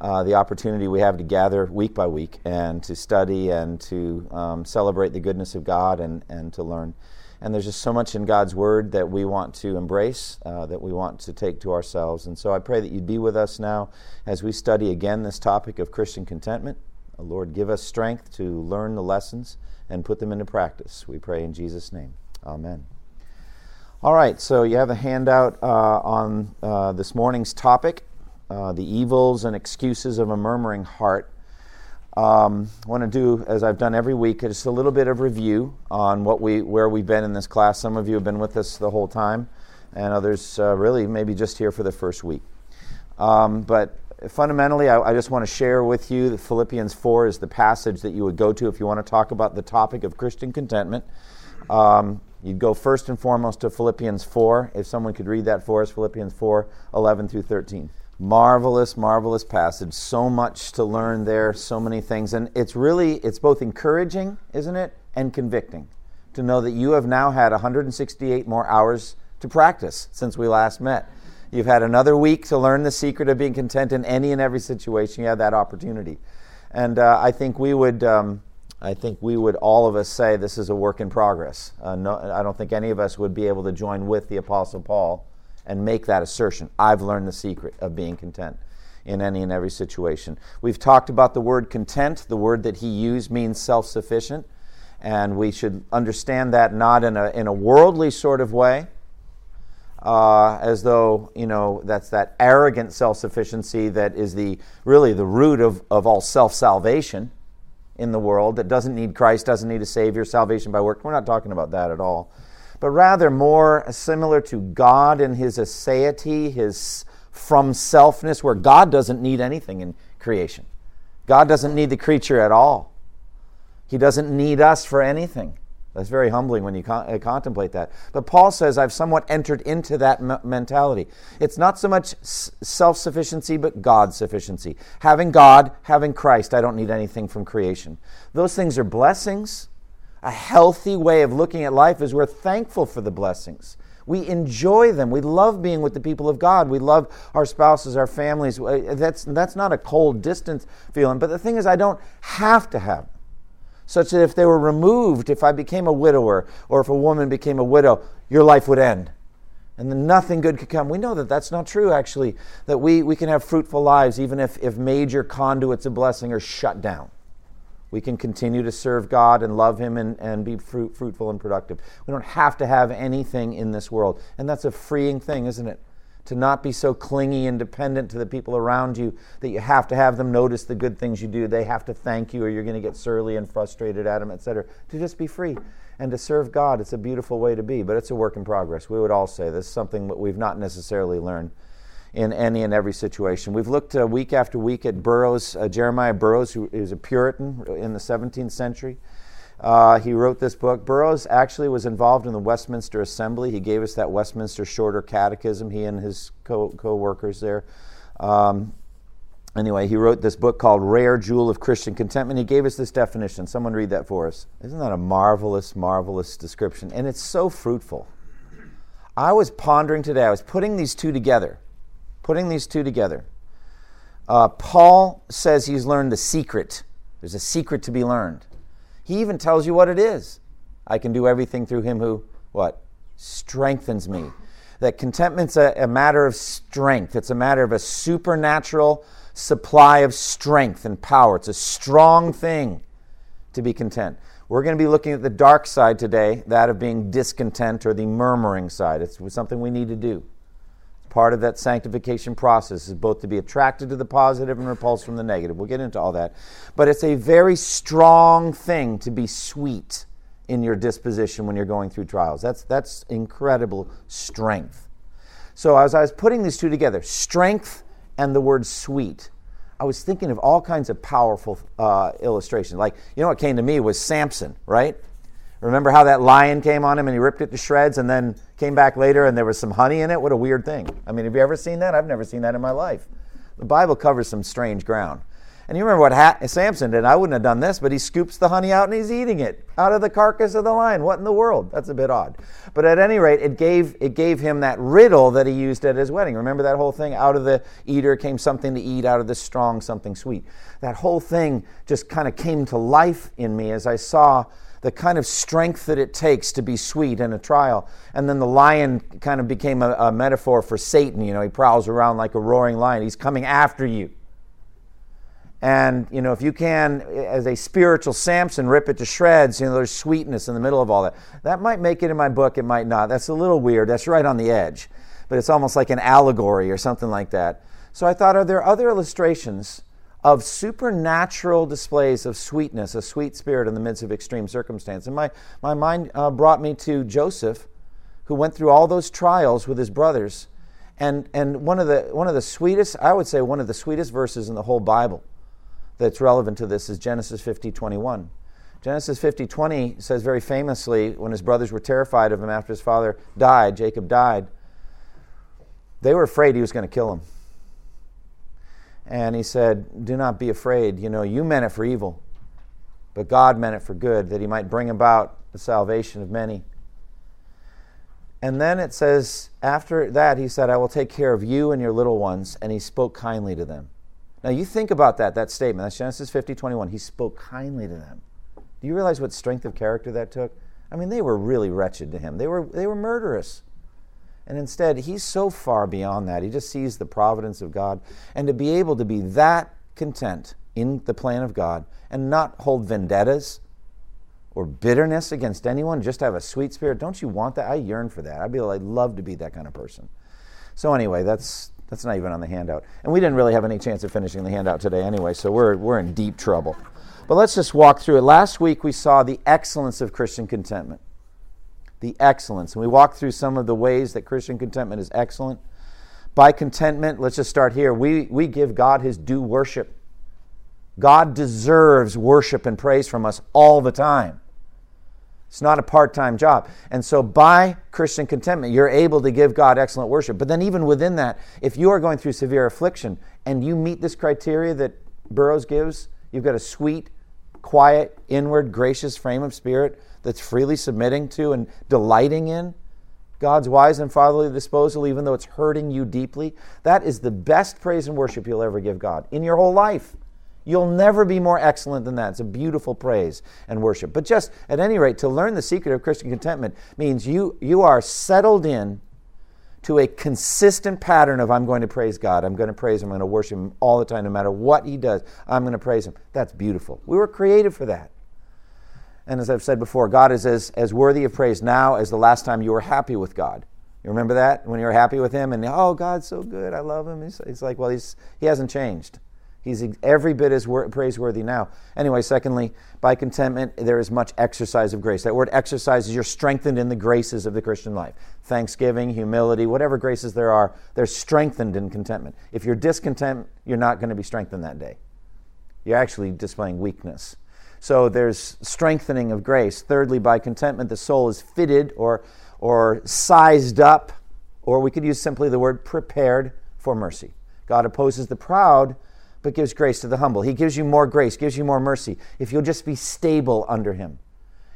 uh, the opportunity we have to gather week by week and to study and to um, celebrate the goodness of God and, and to learn. And there's just so much in God's Word that we want to embrace, uh, that we want to take to ourselves. And so I pray that you'd be with us now as we study again this topic of Christian contentment. Uh, Lord, give us strength to learn the lessons and put them into practice. We pray in Jesus' name. Amen. All right, so you have a handout uh, on uh, this morning's topic uh, the evils and excuses of a murmuring heart. Um, I want to do, as I've done every week, just a little bit of review on what we, where we've been in this class. Some of you have been with us the whole time, and others uh, really maybe just here for the first week. Um, but fundamentally, I, I, just want to share with you that Philippians 4 is the passage that you would go to if you want to talk about the topic of Christian contentment. Um, you'd go first and foremost to Philippians 4. If someone could read that for us, Philippians 4 11 through 13 marvelous marvelous passage. So much to learn there so many things. And it's really it's both encouraging isn't it and convicting to know that you have now had 168 more hours to practice since we last met. You've had another week to learn the secret of being content in any and every situation. You have that opportunity. And uh, i think we would um, i think we would all of us say this is a work in progress. Uh, no, i don't think any of us would be able to join with the apostle paul and make that assertion. I've learned the secret of being content in any and every situation. We've talked about the word content. The word that he used means self sufficient. And we should understand that not in a, in a worldly sort of way, uh, as though, you know, that's that arrogant self sufficiency that is the, really the root of, of all self salvation in the world that doesn't need Christ, doesn't need a Savior, salvation by work. We're not talking about that at all but rather more similar to God in his aseity, his from selfness, where God doesn't need anything in creation. God doesn't need the creature at all. He doesn't need us for anything. That's very humbling when you con- uh, contemplate that. But Paul says, I've somewhat entered into that m- mentality. It's not so much s- self sufficiency, but God sufficiency. Having God, having Christ, I don't need anything from creation. Those things are blessings, a healthy way of looking at life is we're thankful for the blessings. We enjoy them. We love being with the people of God. We love our spouses, our families. Uh, that's, that's not a cold, distant feeling. But the thing is, I don't have to have them. Such that if they were removed, if I became a widower or if a woman became a widow, your life would end. And then nothing good could come. We know that that's not true, actually, that we, we can have fruitful lives even if, if major conduits of blessing are shut down we can continue to serve God and love Him and, and be fruit, fruitful and productive. We don't have to have anything in this world. And that's a freeing thing, isn't it? To not be so clingy and dependent to the people around you that you have to have them notice the good things you do. They have to thank you or you're going to get surly and frustrated at them, etc. To just be free and to serve God. It's a beautiful way to be, but it's a work in progress. We would all say this is something that we've not necessarily learned in any and every situation. We've looked uh, week after week at Burroughs, uh, Jeremiah Burroughs, who is a Puritan in the 17th century. Uh, he wrote this book. Burroughs actually was involved in the Westminster Assembly. He gave us that Westminster Shorter Catechism, he and his co workers there. Um, anyway, he wrote this book called Rare Jewel of Christian Contentment. He gave us this definition. Someone read that for us. Isn't that a marvelous, marvelous description? And it's so fruitful. I was pondering today, I was putting these two together putting these two together. Uh, Paul says he's learned the secret. There's a secret to be learned. He even tells you what it is. I can do everything through him who, what? Strengthens me. That contentment's a, a matter of strength. It's a matter of a supernatural supply of strength and power. It's a strong thing to be content. We're going to be looking at the dark side today, that of being discontent or the murmuring side. It's something we need to do. Part of that sanctification process is both to be attracted to the positive and repulsed from the negative. We'll get into all that. But it's a very strong thing to be sweet in your disposition when you're going through trials. That's, that's incredible strength. So, as I was putting these two together, strength and the word sweet, I was thinking of all kinds of powerful uh, illustrations. Like, you know what came to me was Samson, right? Remember how that lion came on him and he ripped it to shreds and then came back later and there was some honey in it? What a weird thing. I mean, have you ever seen that? I've never seen that in my life. The Bible covers some strange ground. And you remember what ha- Samson did? I wouldn't have done this, but he scoops the honey out and he's eating it out of the carcass of the lion. What in the world? That's a bit odd. But at any rate, it gave, it gave him that riddle that he used at his wedding. Remember that whole thing? Out of the eater came something to eat, out of the strong, something sweet. That whole thing just kind of came to life in me as I saw the kind of strength that it takes to be sweet in a trial. And then the lion kind of became a, a, metaphor for Satan. You know, he prowls around like a roaring lion, he's coming after you. And, you know, if you can, as a spiritual Samson, rip it to shreds, you know, there's sweetness in the middle of all that. That might make it in my book, it might not. That's a little weird. That's right on the edge. But it's almost like an allegory or something like that. So I thought, are there other illustrations of supernatural displays of sweetness, a sweet spirit in the midst of extreme circumstance. And my, my mind uh, brought me to Joseph, who went through all those trials with his brothers. And, and one, of the, one of the sweetest, I would say, one of the sweetest verses in the whole Bible that's relevant to this is Genesis 50 21. Genesis 50 20 says very famously, when his brothers were terrified of him after his father died, Jacob died, they were afraid he was going to kill him. And he said, Do not be afraid. You know, you meant it for evil, but God meant it for good, that he might bring about the salvation of many. And then it says, after that, he said, I will take care of you and your little ones. And he spoke kindly to them. Now, you think about that, that statement. That's Genesis 50 21. He spoke kindly to them. Do you realize what strength of character that took? I mean, they were really wretched to him, they were, they were murderous. And instead, he's so far beyond that. He just sees the providence of God. And to be able to be that content in the plan of God and not hold vendettas or bitterness against anyone, just have a sweet spirit. Don't you want that? I yearn for that. I'd be I'd love to be that kind of person. So anyway, that's that's not even on the handout. And we didn't really have any chance of finishing the handout today anyway, so we're we're in deep trouble. But let's just walk through it. Last week we saw the excellence of Christian contentment the excellence. And we walked through some of the ways that Christian contentment is excellent. By contentment, let's just start here. We, we give God his due worship. God deserves worship and praise from us all the time. It's not a part time job. And so, by Christian contentment, you're able to give God excellent worship. But then, even within that, if you are going through severe affliction and you meet this criteria that Burroughs gives, you've got a sweet, quiet, inward, gracious frame of spirit, that's freely submitting to and delighting in God's wise and fatherly disposal, even though it's hurting you deeply, that is the best praise and worship you'll ever give God in your whole life. You'll never be more excellent than that. It's a beautiful praise and worship. But just at any rate, to learn the secret of Christian contentment means you, you are settled in to a consistent pattern of I'm going to praise God, I'm going to praise Him, I'm going to worship Him all the time, no matter what He does, I'm going to praise Him. That's beautiful. We were created for that. And as I've said before, God is as, as worthy of praise now as the last time you were happy with God. You remember that? When you were happy with Him and, oh, God's so good, I love Him. He's, he's like, well, he's, He hasn't changed. He's every bit as praiseworthy now. Anyway, secondly, by contentment, there is much exercise of grace. That word exercise is you're strengthened in the graces of the Christian life. Thanksgiving, humility, whatever graces there are, they're strengthened in contentment. If you're discontent, you're not going to be strengthened that day. You're actually displaying weakness. So there's strengthening of grace. Thirdly, by contentment, the soul is fitted or, or sized up, or we could use simply the word prepared for mercy. God opposes the proud, but gives grace to the humble. He gives you more grace, gives you more mercy. If you'll just be stable under Him,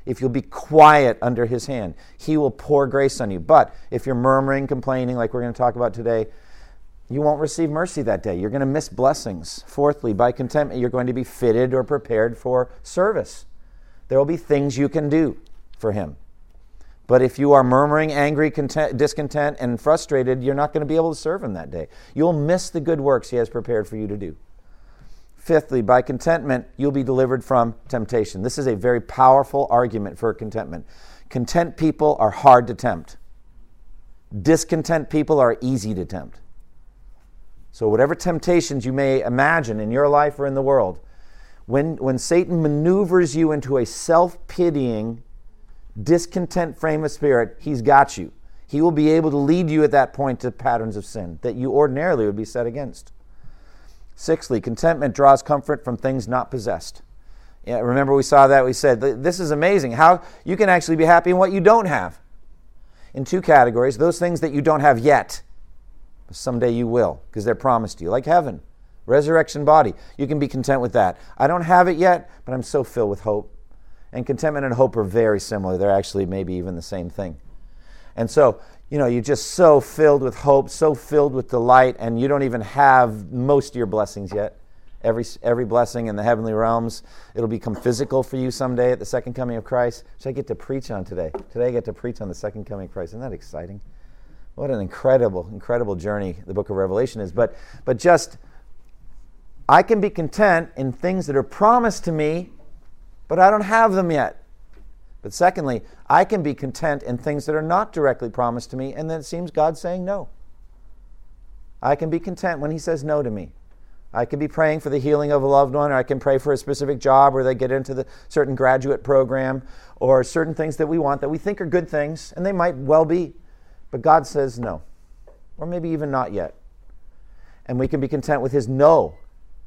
if you'll be quiet under His hand, He will pour grace on you. But if you're murmuring, complaining, like we're going to talk about today, you won't receive mercy that day. You're going to miss blessings. Fourthly, by contentment, you're going to be fitted or prepared for service. There will be things you can do for Him. But if you are murmuring, angry, content, discontent, and frustrated, you're not going to be able to serve Him that day. You'll miss the good works He has prepared for you to do. Fifthly, by contentment, you'll be delivered from temptation. This is a very powerful argument for contentment. Content people are hard to tempt, discontent people are easy to tempt. So, whatever temptations you may imagine in your life or in the world, when, when Satan maneuvers you into a self pitying, discontent frame of spirit, he's got you. He will be able to lead you at that point to patterns of sin that you ordinarily would be set against. Sixthly, contentment draws comfort from things not possessed. Yeah, remember we saw that we said this is amazing how you can actually be happy in what you don't have. In two categories, those things that you don't have yet. Someday you will because they're promised to you, like heaven, resurrection body. You can be content with that. I don't have it yet, but I'm so filled with hope. And contentment and hope are very similar. They're actually maybe even the same thing. And so, you know, you're just so filled with hope, so filled with delight, and you don't even have most of your blessings yet every, every blessing in the heavenly realms. It'll become physical for you someday at the second coming of Christ, which I get to preach on today. Today I get to preach on the second coming of Christ. Isn't that exciting? What an incredible, incredible journey the book of Revelation is. But, but just, I can be content in things that are promised to me, but I don't have them yet. But secondly, I can be content in things that are not directly promised to me, and then it seems God's saying no. I can be content when He says no to me. I can be praying for the healing of a loved one, or I can pray for a specific job, or they get into the certain graduate program, or certain things that we want that we think are good things, and they might well be. But God says no, or maybe even not yet. And we can be content with His no.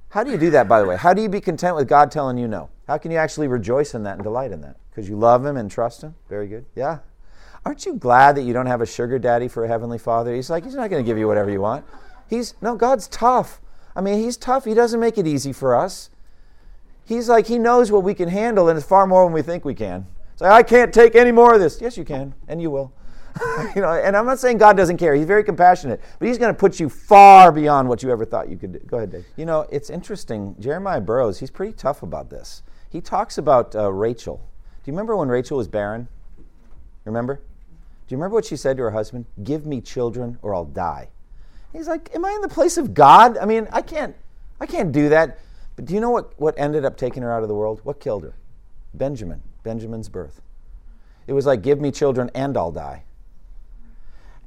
How do you do that, by the way? How do you be content with God telling you no? How can you actually rejoice in that and delight in that? Because you love Him and trust Him? Very good. Yeah. Aren't you glad that you don't have a sugar daddy for a heavenly father? He's like, He's not going to give you whatever you want. He's, no, God's tough. I mean, he's tough. He doesn't make it easy for us. He's like, he knows what we can handle, and it's far more than we think we can. Say, I can't take any more of this. Yes, you can, and you will. you know, and I'm not saying God doesn't care. He's very compassionate, but He's going to put you far beyond what you ever thought you could do. Go ahead, Dave. You know, it's interesting. Jeremiah Burroughs, he's pretty tough about this. He talks about uh, Rachel. Do you remember when Rachel was barren? Remember? Do you remember what she said to her husband? Give me children or I'll die. He's like, Am I in the place of God? I mean, I can't, I can't do that. But do you know what, what ended up taking her out of the world? What killed her? Benjamin, Benjamin's birth. It was like, Give me children and I'll die.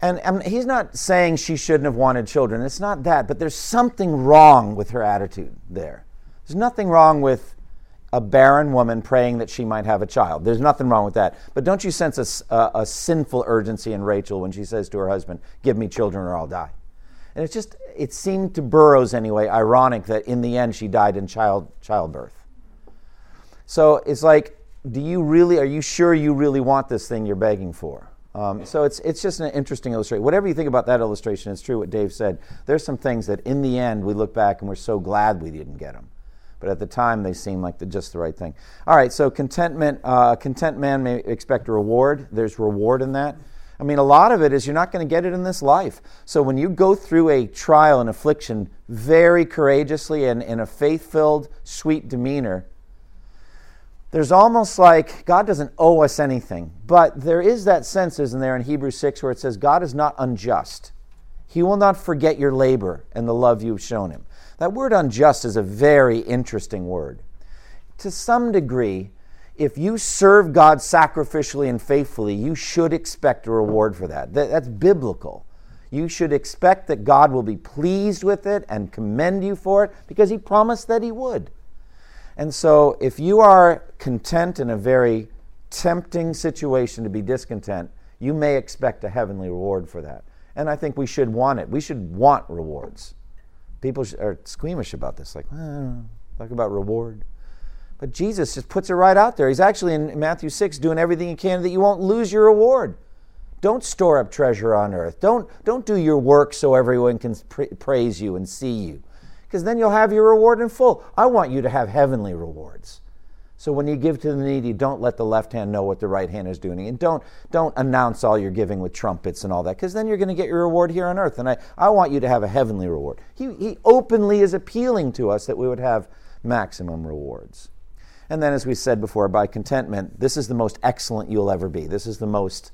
And, and he's not saying she shouldn't have wanted children. It's not that, but there's something wrong with her attitude there. There's nothing wrong with a barren woman praying that she might have a child. There's nothing wrong with that. But don't you sense a, a, a sinful urgency in Rachel when she says to her husband, Give me children or I'll die? And it's just, it seemed to Burroughs anyway, ironic that in the end she died in child, childbirth. So it's like, do you really, are you sure you really want this thing you're begging for? Um, so it's, it's just an interesting illustration. Whatever you think about that illustration, it's true what Dave said. There's some things that in the end we look back and we're so glad we didn't get them. But at the time they seem like the, just the right thing. All right, so contentment, uh, content man may expect a reward. There's reward in that. I mean, a lot of it is you're not going to get it in this life. So when you go through a trial and affliction very courageously and in a faith filled, sweet demeanor, there's almost like God doesn't owe us anything. But there is that sense, isn't there, in Hebrews 6, where it says, God is not unjust. He will not forget your labor and the love you've shown him. That word unjust is a very interesting word. To some degree, if you serve God sacrificially and faithfully, you should expect a reward for that. That's biblical. You should expect that God will be pleased with it and commend you for it because He promised that He would. And so, if you are content in a very tempting situation to be discontent, you may expect a heavenly reward for that. And I think we should want it. We should want rewards. People are squeamish about this, like, oh, talk about reward. But Jesus just puts it right out there. He's actually in Matthew 6 doing everything he can that you won't lose your reward. Don't store up treasure on earth. Don't, don't do your work so everyone can praise you and see you, because then you'll have your reward in full. I want you to have heavenly rewards. So when you give to the needy, don't let the left hand know what the right hand is doing. And don't, don't announce all your giving with trumpets and all that, because then you're going to get your reward here on earth. And I, I want you to have a heavenly reward. He, he openly is appealing to us that we would have maximum rewards. And then, as we said before, by contentment, this is the most excellent you'll ever be. This is the most,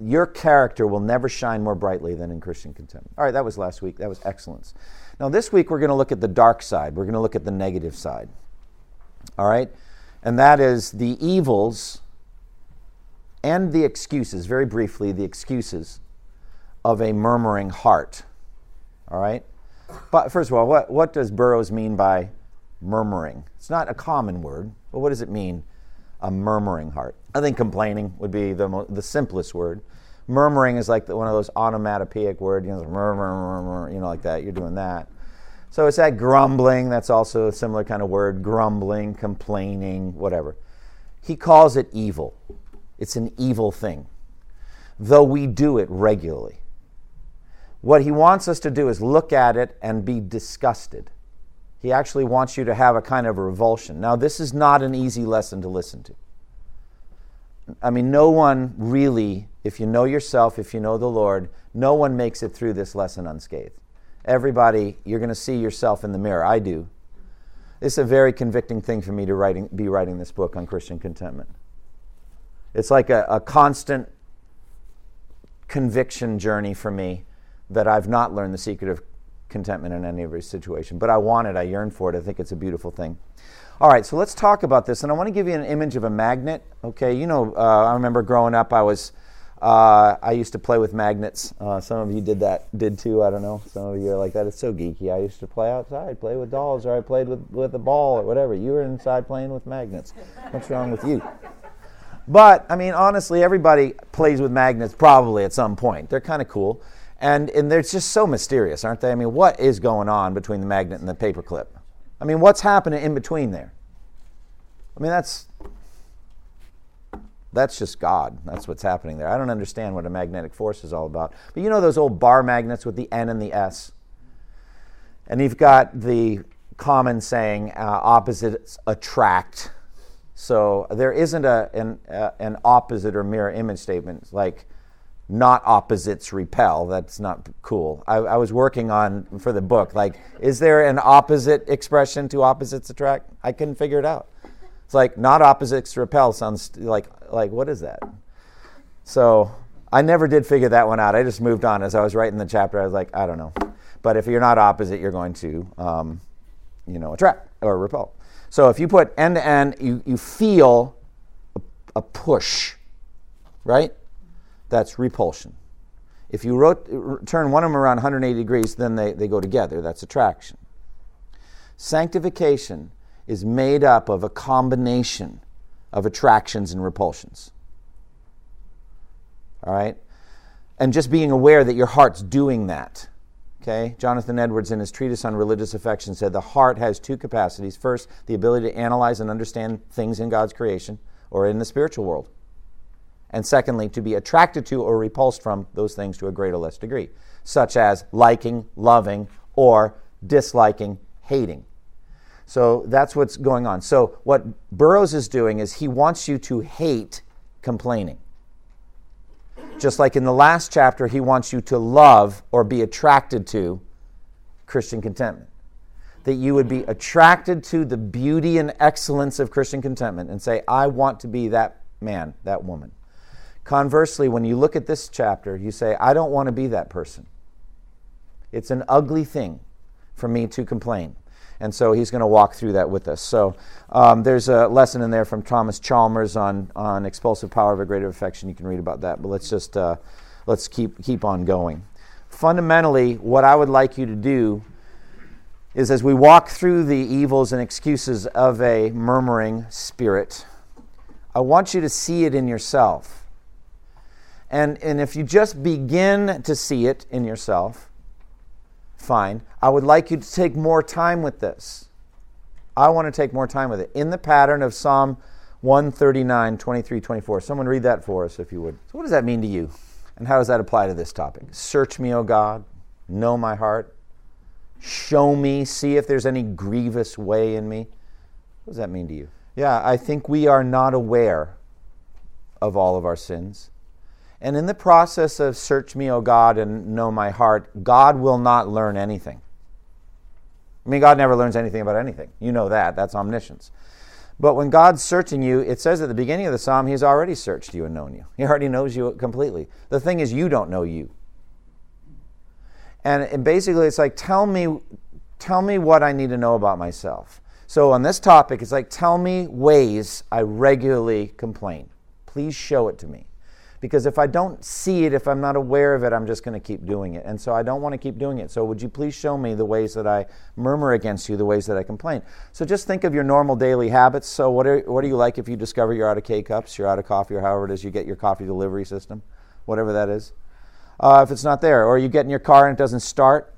your character will never shine more brightly than in Christian contentment. All right, that was last week. That was excellence. Now, this week, we're going to look at the dark side. We're going to look at the negative side. All right? And that is the evils and the excuses, very briefly, the excuses of a murmuring heart. All right? But first of all, what, what does Burroughs mean by murmuring. It's not a common word, but what does it mean? A murmuring heart. I think complaining would be the, mo- the simplest word. Murmuring is like the, one of those onomatopoeic words, you know, murmur, murmur, you know, like that. You're doing that. So it's that grumbling, that's also a similar kind of word grumbling, complaining, whatever. He calls it evil. It's an evil thing, though we do it regularly. What he wants us to do is look at it and be disgusted. He actually wants you to have a kind of revulsion. Now, this is not an easy lesson to listen to. I mean, no one really, if you know yourself, if you know the Lord, no one makes it through this lesson unscathed. Everybody, you're going to see yourself in the mirror. I do. It's a very convicting thing for me to writing, be writing this book on Christian contentment. It's like a, a constant conviction journey for me that I've not learned the secret of contentment in any of every situation. But I want it, I yearn for it, I think it's a beautiful thing. All right, so let's talk about this. And I want to give you an image of a magnet. Okay, you know, uh, I remember growing up, I was. Uh, I used to play with magnets. Uh, some of you did that, did too. I don't know. Some of you are like that. It's so geeky. I used to play outside, play with dolls, or I played with, with a ball or whatever. You were inside playing with magnets. What's wrong with you? But, I mean, honestly, everybody plays with magnets probably at some point. They're kind of cool. And, and they're just so mysterious, aren't they? I mean, what is going on between the magnet and the paperclip? I mean, what's happening in between there? I mean, that's that's just God. That's what's happening there. I don't understand what a magnetic force is all about. But you know those old bar magnets with the N and the S? And you've got the common saying, uh, opposites attract. So there isn't a, an, uh, an opposite or mirror image statement like not opposites repel. That's not cool. I, I, was working on for the book, like, is there an opposite expression to opposites attract? I couldn't figure it out. It's like not opposites repel sounds like like what is that? So I never did figure that one out. I just moved on as I was writing the chapter. I was like, I don't know. But if you're not opposite, you're going to, um, you know, attract or repel. So if you put end to end, you, you feel a, a push, right? That's repulsion. If you wrote, turn one of them around 180 degrees, then they, they go together. That's attraction. Sanctification is made up of a combination of attractions and repulsions. All right? And just being aware that your heart's doing that. Okay? Jonathan Edwards, in his treatise on religious affection, said the heart has two capacities. First, the ability to analyze and understand things in God's creation or in the spiritual world. And secondly, to be attracted to or repulsed from those things to a greater or less degree, such as liking, loving, or disliking, hating. So that's what's going on. So, what Burroughs is doing is he wants you to hate complaining. Just like in the last chapter, he wants you to love or be attracted to Christian contentment. That you would be attracted to the beauty and excellence of Christian contentment and say, I want to be that man, that woman. Conversely, when you look at this chapter, you say, I don't want to be that person. It's an ugly thing for me to complain. And so he's going to walk through that with us. So um, there's a lesson in there from Thomas Chalmers on, on expulsive power of a greater affection. You can read about that. But let's just uh, let's keep, keep on going. Fundamentally, what I would like you to do is as we walk through the evils and excuses of a murmuring spirit, I want you to see it in yourself. And, and if you just begin to see it in yourself, fine. I would like you to take more time with this. I want to take more time with it. In the pattern of Psalm 139, 23, 24. Someone read that for us, if you would. So, what does that mean to you? And how does that apply to this topic? Search me, O God, know my heart, show me, see if there's any grievous way in me. What does that mean to you? Yeah, I think we are not aware of all of our sins. And in the process of search me, O God, and know my heart, God will not learn anything. I mean, God never learns anything about anything. You know that. That's omniscience. But when God's searching you, it says at the beginning of the psalm, He's already searched you and known you. He already knows you completely. The thing is, you don't know you. And, and basically, it's like, tell me, tell me what I need to know about myself. So on this topic, it's like, tell me ways I regularly complain. Please show it to me. Because if I don't see it, if I'm not aware of it, I'm just going to keep doing it. And so I don't want to keep doing it. So would you please show me the ways that I murmur against you, the ways that I complain? So just think of your normal daily habits. So what are, what are you like if you discover you're out of K cups, you're out of coffee, or however it is you get your coffee delivery system, whatever that is? Uh, if it's not there, or you get in your car and it doesn't start,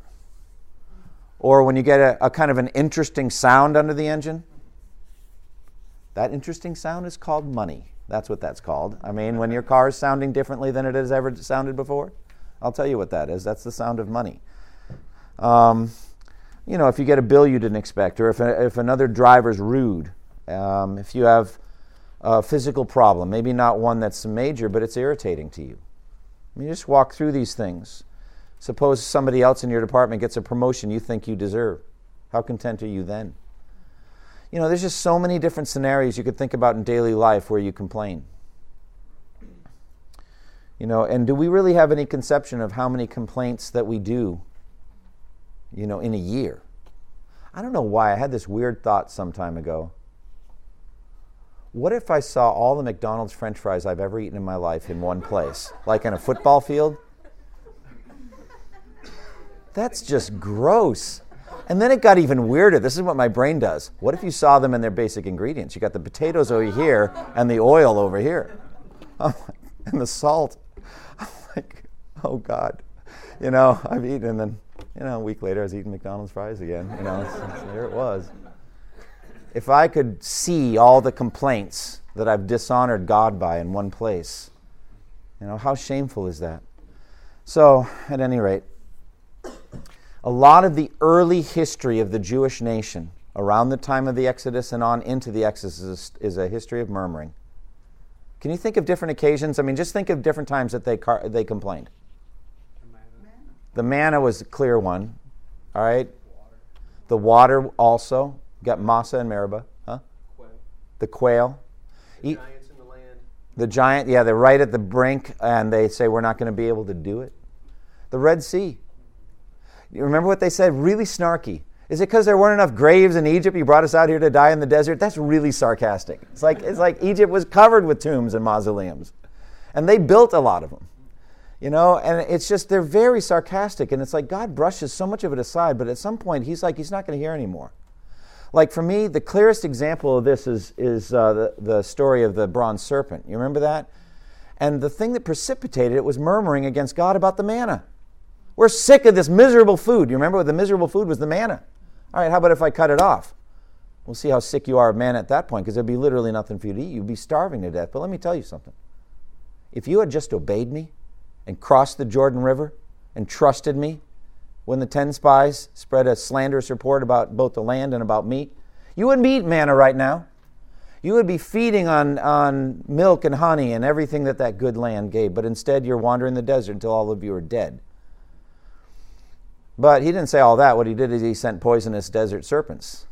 Or when you get a, a kind of an interesting sound under the engine, that interesting sound is called money. That's what that's called. I mean, when your car is sounding differently than it has ever sounded before, I'll tell you what that is. That's the sound of money. Um, you know, if you get a bill you didn't expect, or if, if another driver's rude, um, if you have a physical problem, maybe not one that's major, but it's irritating to you. I mean, just walk through these things. Suppose somebody else in your department gets a promotion you think you deserve. How content are you then? You know, there's just so many different scenarios you could think about in daily life where you complain. You know, and do we really have any conception of how many complaints that we do, you know, in a year? I don't know why. I had this weird thought some time ago. What if I saw all the McDonald's french fries I've ever eaten in my life in one place, like in a football field? That's just gross. And then it got even weirder. This is what my brain does. What if you saw them in their basic ingredients? You got the potatoes over here and the oil over here, and the salt. I'm like, oh God. You know, I've eaten, and then, you know, a week later I was eating McDonald's fries again. You know, there it was. If I could see all the complaints that I've dishonored God by in one place, you know, how shameful is that? So, at any rate, a lot of the early history of the Jewish nation around the time of the Exodus and on into the Exodus is a history of murmuring. Can you think of different occasions? I mean, just think of different times that they, car- they complained. The manna was a clear one, all right? The water also. got Massah and Meribah, huh? Quail. The quail. The giants in the land. The giant, yeah, they're right at the brink, and they say we're not going to be able to do it. The Red Sea. You remember what they said? Really snarky. Is it because there weren't enough graves in Egypt? You brought us out here to die in the desert? That's really sarcastic. It's like, it's like Egypt was covered with tombs and mausoleums. And they built a lot of them. You know, and it's just, they're very sarcastic. And it's like God brushes so much of it aside, but at some point, He's like, He's not going to hear anymore. Like for me, the clearest example of this is, is uh, the, the story of the bronze serpent. You remember that? And the thing that precipitated it was murmuring against God about the manna. We're sick of this miserable food. You remember what the miserable food was the manna. All right, how about if I cut it off? We'll see how sick you are of manna at that point because there'd be literally nothing for you to eat. You'd be starving to death. But let me tell you something. If you had just obeyed me and crossed the Jordan River and trusted me when the 10 spies spread a slanderous report about both the land and about meat, you wouldn't be eating manna right now. You would be feeding on, on milk and honey and everything that that good land gave, but instead you're wandering the desert until all of you are dead. But he didn't say all that. What he did is he sent poisonous desert serpents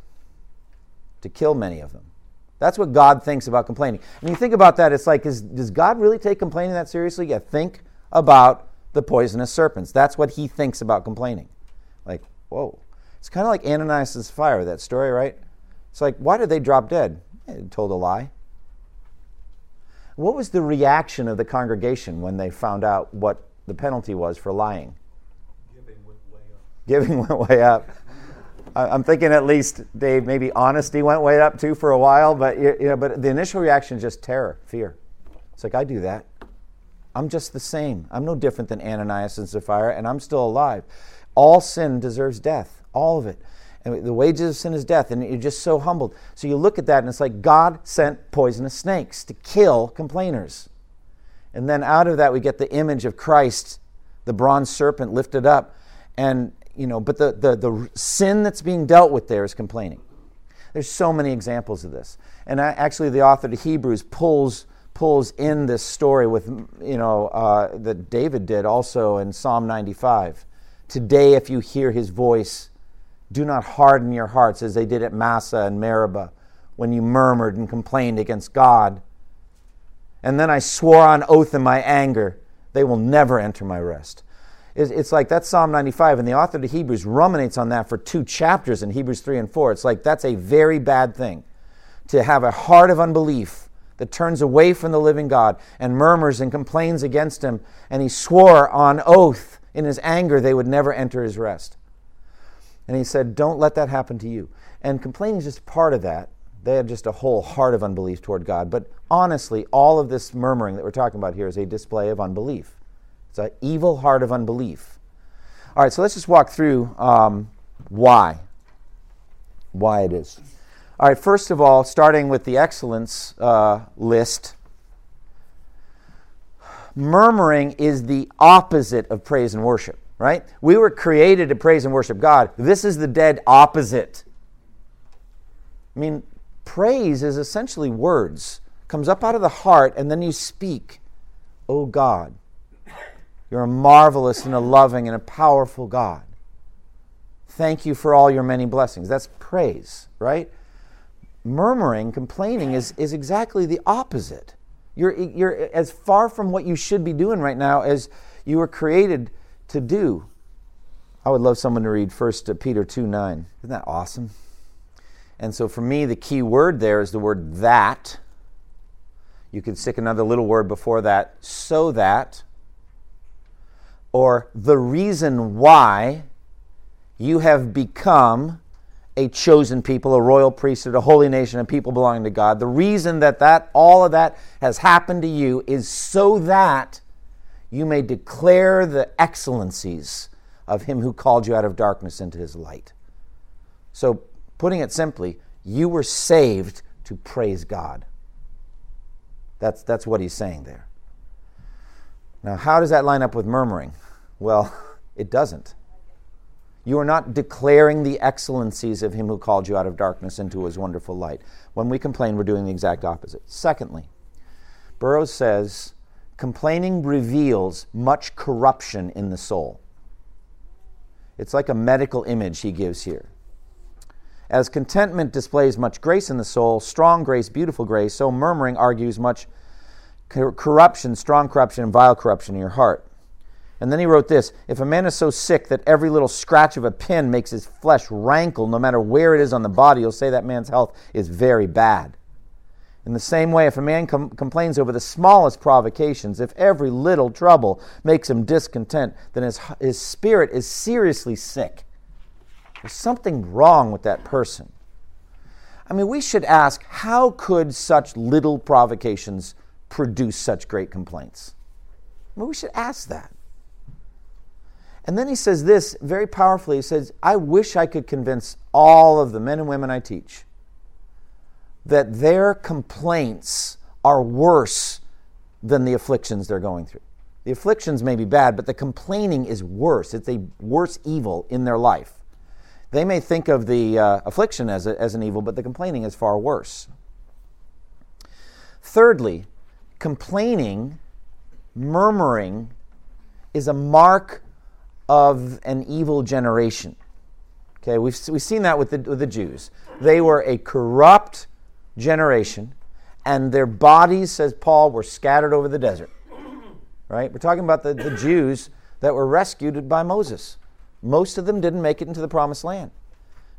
to kill many of them. That's what God thinks about complaining. And you think about that, it's like, is, does God really take complaining that seriously? Yeah, think about the poisonous serpents. That's what he thinks about complaining. Like, whoa. It's kind of like Ananias Sapphira, that story, right? It's like, why did they drop dead? They told a lie. What was the reaction of the congregation when they found out what the penalty was for lying? Giving went way up. I'm thinking at least, Dave, maybe honesty went way up too for a while, but you know, but the initial reaction is just terror, fear. It's like I do that. I'm just the same. I'm no different than Ananias and Sapphira, and I'm still alive. All sin deserves death, all of it. And the wages of sin is death, and you're just so humbled. So you look at that, and it's like God sent poisonous snakes to kill complainers. And then out of that, we get the image of Christ, the bronze serpent lifted up, and you know, but the, the, the sin that's being dealt with there is complaining. There's so many examples of this. And I, actually, the author of Hebrews pulls, pulls in this story with, you know, uh, that David did also in Psalm 95. Today, if you hear his voice, do not harden your hearts as they did at Massah and Meribah when you murmured and complained against God. And then I swore on oath in my anger, they will never enter my rest. It's like that's Psalm 95, and the author of Hebrews ruminates on that for two chapters in Hebrews 3 and 4. It's like that's a very bad thing to have a heart of unbelief that turns away from the living God and murmurs and complains against him. And he swore on oath in his anger they would never enter his rest. And he said, Don't let that happen to you. And complaining is just part of that. They had just a whole heart of unbelief toward God. But honestly, all of this murmuring that we're talking about here is a display of unbelief. It's an evil heart of unbelief. All right, so let's just walk through um, why. Why it is. All right, first of all, starting with the excellence uh, list, murmuring is the opposite of praise and worship, right? We were created to praise and worship God. This is the dead opposite. I mean, praise is essentially words, comes up out of the heart, and then you speak, Oh God. You're a marvelous and a loving and a powerful God. Thank you for all your many blessings. That's praise, right? murmuring, complaining is, is exactly the opposite. You're, you're as far from what you should be doing right now as you were created to do. I would love someone to read 1 Peter 2 9. Isn't that awesome? And so for me, the key word there is the word that. You could stick another little word before that, so that, or the reason why you have become a chosen people, a royal priesthood, a holy nation, a people belonging to God. The reason that, that all of that has happened to you is so that you may declare the excellencies of him who called you out of darkness into his light. So, putting it simply, you were saved to praise God. That's, that's what he's saying there. Now, how does that line up with murmuring? Well, it doesn't. You are not declaring the excellencies of him who called you out of darkness into his wonderful light. When we complain, we're doing the exact opposite. Secondly, Burroughs says complaining reveals much corruption in the soul. It's like a medical image he gives here. As contentment displays much grace in the soul, strong grace, beautiful grace, so murmuring argues much corruption, strong corruption, and vile corruption in your heart. And then he wrote this If a man is so sick that every little scratch of a pin makes his flesh rankle, no matter where it is on the body, you'll say that man's health is very bad. In the same way, if a man com- complains over the smallest provocations, if every little trouble makes him discontent, then his, his spirit is seriously sick. There's something wrong with that person. I mean, we should ask how could such little provocations produce such great complaints? Mean, we should ask that. And then he says this very powerfully. He says, I wish I could convince all of the men and women I teach that their complaints are worse than the afflictions they're going through. The afflictions may be bad, but the complaining is worse. It's a worse evil in their life. They may think of the uh, affliction as, a, as an evil, but the complaining is far worse. Thirdly, complaining, murmuring, is a mark of an evil generation. Okay, we've, we've seen that with the, with the Jews. They were a corrupt generation, and their bodies, says Paul, were scattered over the desert. Right? We're talking about the, the Jews that were rescued by Moses. Most of them didn't make it into the promised land.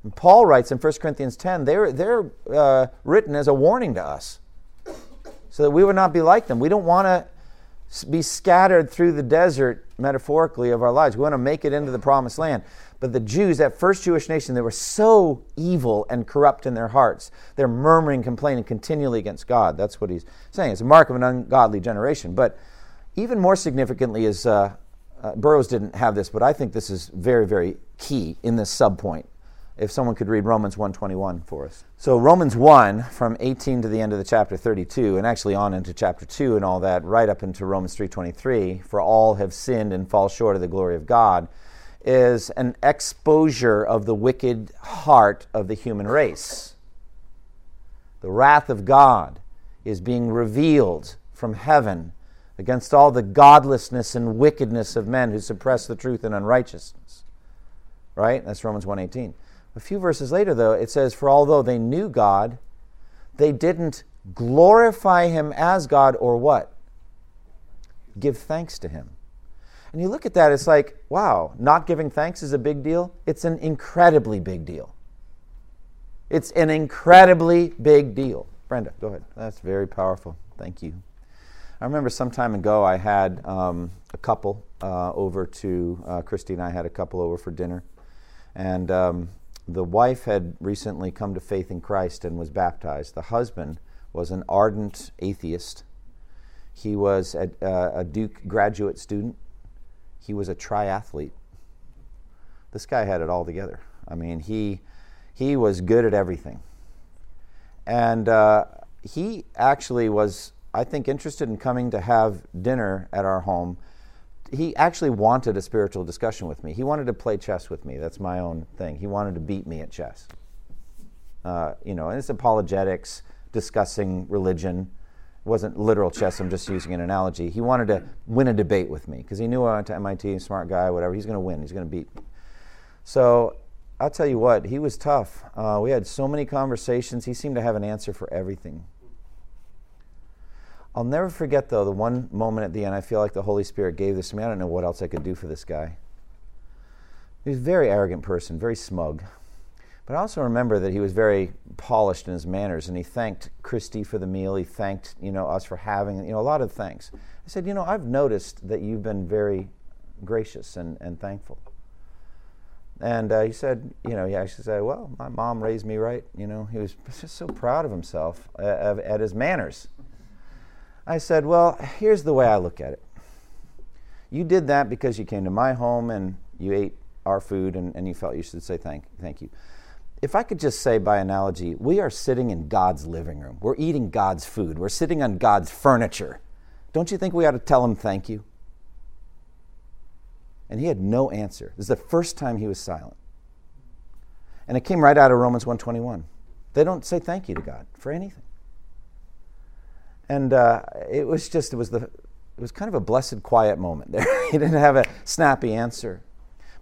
And Paul writes in 1 Corinthians 10, they're, they're uh, written as a warning to us so that we would not be like them. We don't want to be scattered through the desert, metaphorically, of our lives. We want to make it into the promised land. But the Jews, that first Jewish nation, they were so evil and corrupt in their hearts. They're murmuring, complaining continually against God. That's what he's saying. It's a mark of an ungodly generation. But even more significantly is uh, uh, Burroughs didn't have this, but I think this is very, very key in this subpoint if someone could read Romans 1:21 for us. So Romans 1 from 18 to the end of the chapter 32 and actually on into chapter 2 and all that right up into Romans 3:23 for all have sinned and fall short of the glory of God is an exposure of the wicked heart of the human race. The wrath of God is being revealed from heaven against all the godlessness and wickedness of men who suppress the truth in unrighteousness. Right? That's Romans 1:18. A few verses later, though, it says, For although they knew God, they didn't glorify him as God or what? Give thanks to him. And you look at that, it's like, wow, not giving thanks is a big deal. It's an incredibly big deal. It's an incredibly big deal. Brenda, go ahead. That's very powerful. Thank you. I remember some time ago I had um, a couple uh, over to, uh, Christy and I had a couple over for dinner. And um, the wife had recently come to faith in Christ and was baptized. The husband was an ardent atheist. He was a, a, Duke graduate student. He was a triathlete. This guy had it all together. I mean, he, he was good at everything. And uh, he actually was, I think, interested in coming to have dinner at our home. He actually wanted a spiritual discussion with me. He wanted to play chess with me. That's my own thing. He wanted to beat me at chess. Uh, you know, and it's apologetics, discussing religion. It wasn't literal chess, I'm just using an analogy. He wanted to win a debate with me because he knew I went to MIT, smart guy, whatever. He's going to win, he's going to beat me. So I'll tell you what, he was tough. Uh, we had so many conversations. He seemed to have an answer for everything. I'll never forget, though, the one moment at the end, I feel like the Holy Spirit gave this to me. I don't know what else I could do for this guy. He was a very arrogant person, very smug. But I also remember that he was very polished in his manners, and he thanked Christy for the meal. He thanked you know us for having you know a lot of thanks. I said, you know, I've noticed that you've been very gracious and, and thankful. And uh, he said, you know, he actually said, well, my mom raised me right. You know, he was just so proud of himself uh, at his manners. I said, well, here's the way I look at it. You did that because you came to my home and you ate our food and, and you felt you should say thank, thank you if I could just say by analogy, we are sitting in God's living room. We're eating God's food. We're sitting on God's furniture. Don't you think we ought to tell him thank you? And he had no answer. This is the first time he was silent. And it came right out of Romans 121. They don't say thank you to God for anything. And uh, it was just, it was, the, it was kind of a blessed quiet moment there. he didn't have a snappy answer.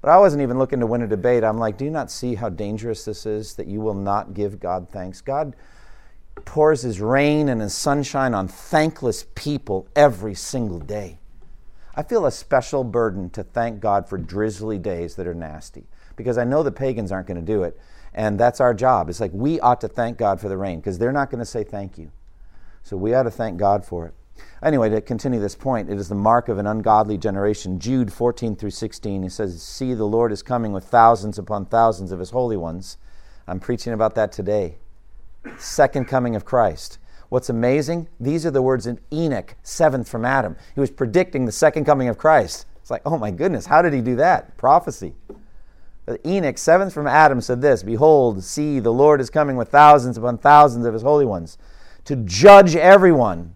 But I wasn't even looking to win a debate. I'm like, do you not see how dangerous this is that you will not give God thanks? God pours his rain and his sunshine on thankless people every single day. I feel a special burden to thank God for drizzly days that are nasty because I know the pagans aren't going to do it. And that's our job. It's like we ought to thank God for the rain because they're not going to say thank you. So we ought to thank God for it. Anyway, to continue this point, it is the mark of an ungodly generation. Jude 14 through 16, he says, See, the Lord is coming with thousands upon thousands of his holy ones. I'm preaching about that today. Second coming of Christ. What's amazing, these are the words in Enoch, seventh from Adam. He was predicting the second coming of Christ. It's like, oh my goodness, how did he do that? Prophecy. But Enoch, seventh from Adam, said this Behold, see, the Lord is coming with thousands upon thousands of his holy ones to judge everyone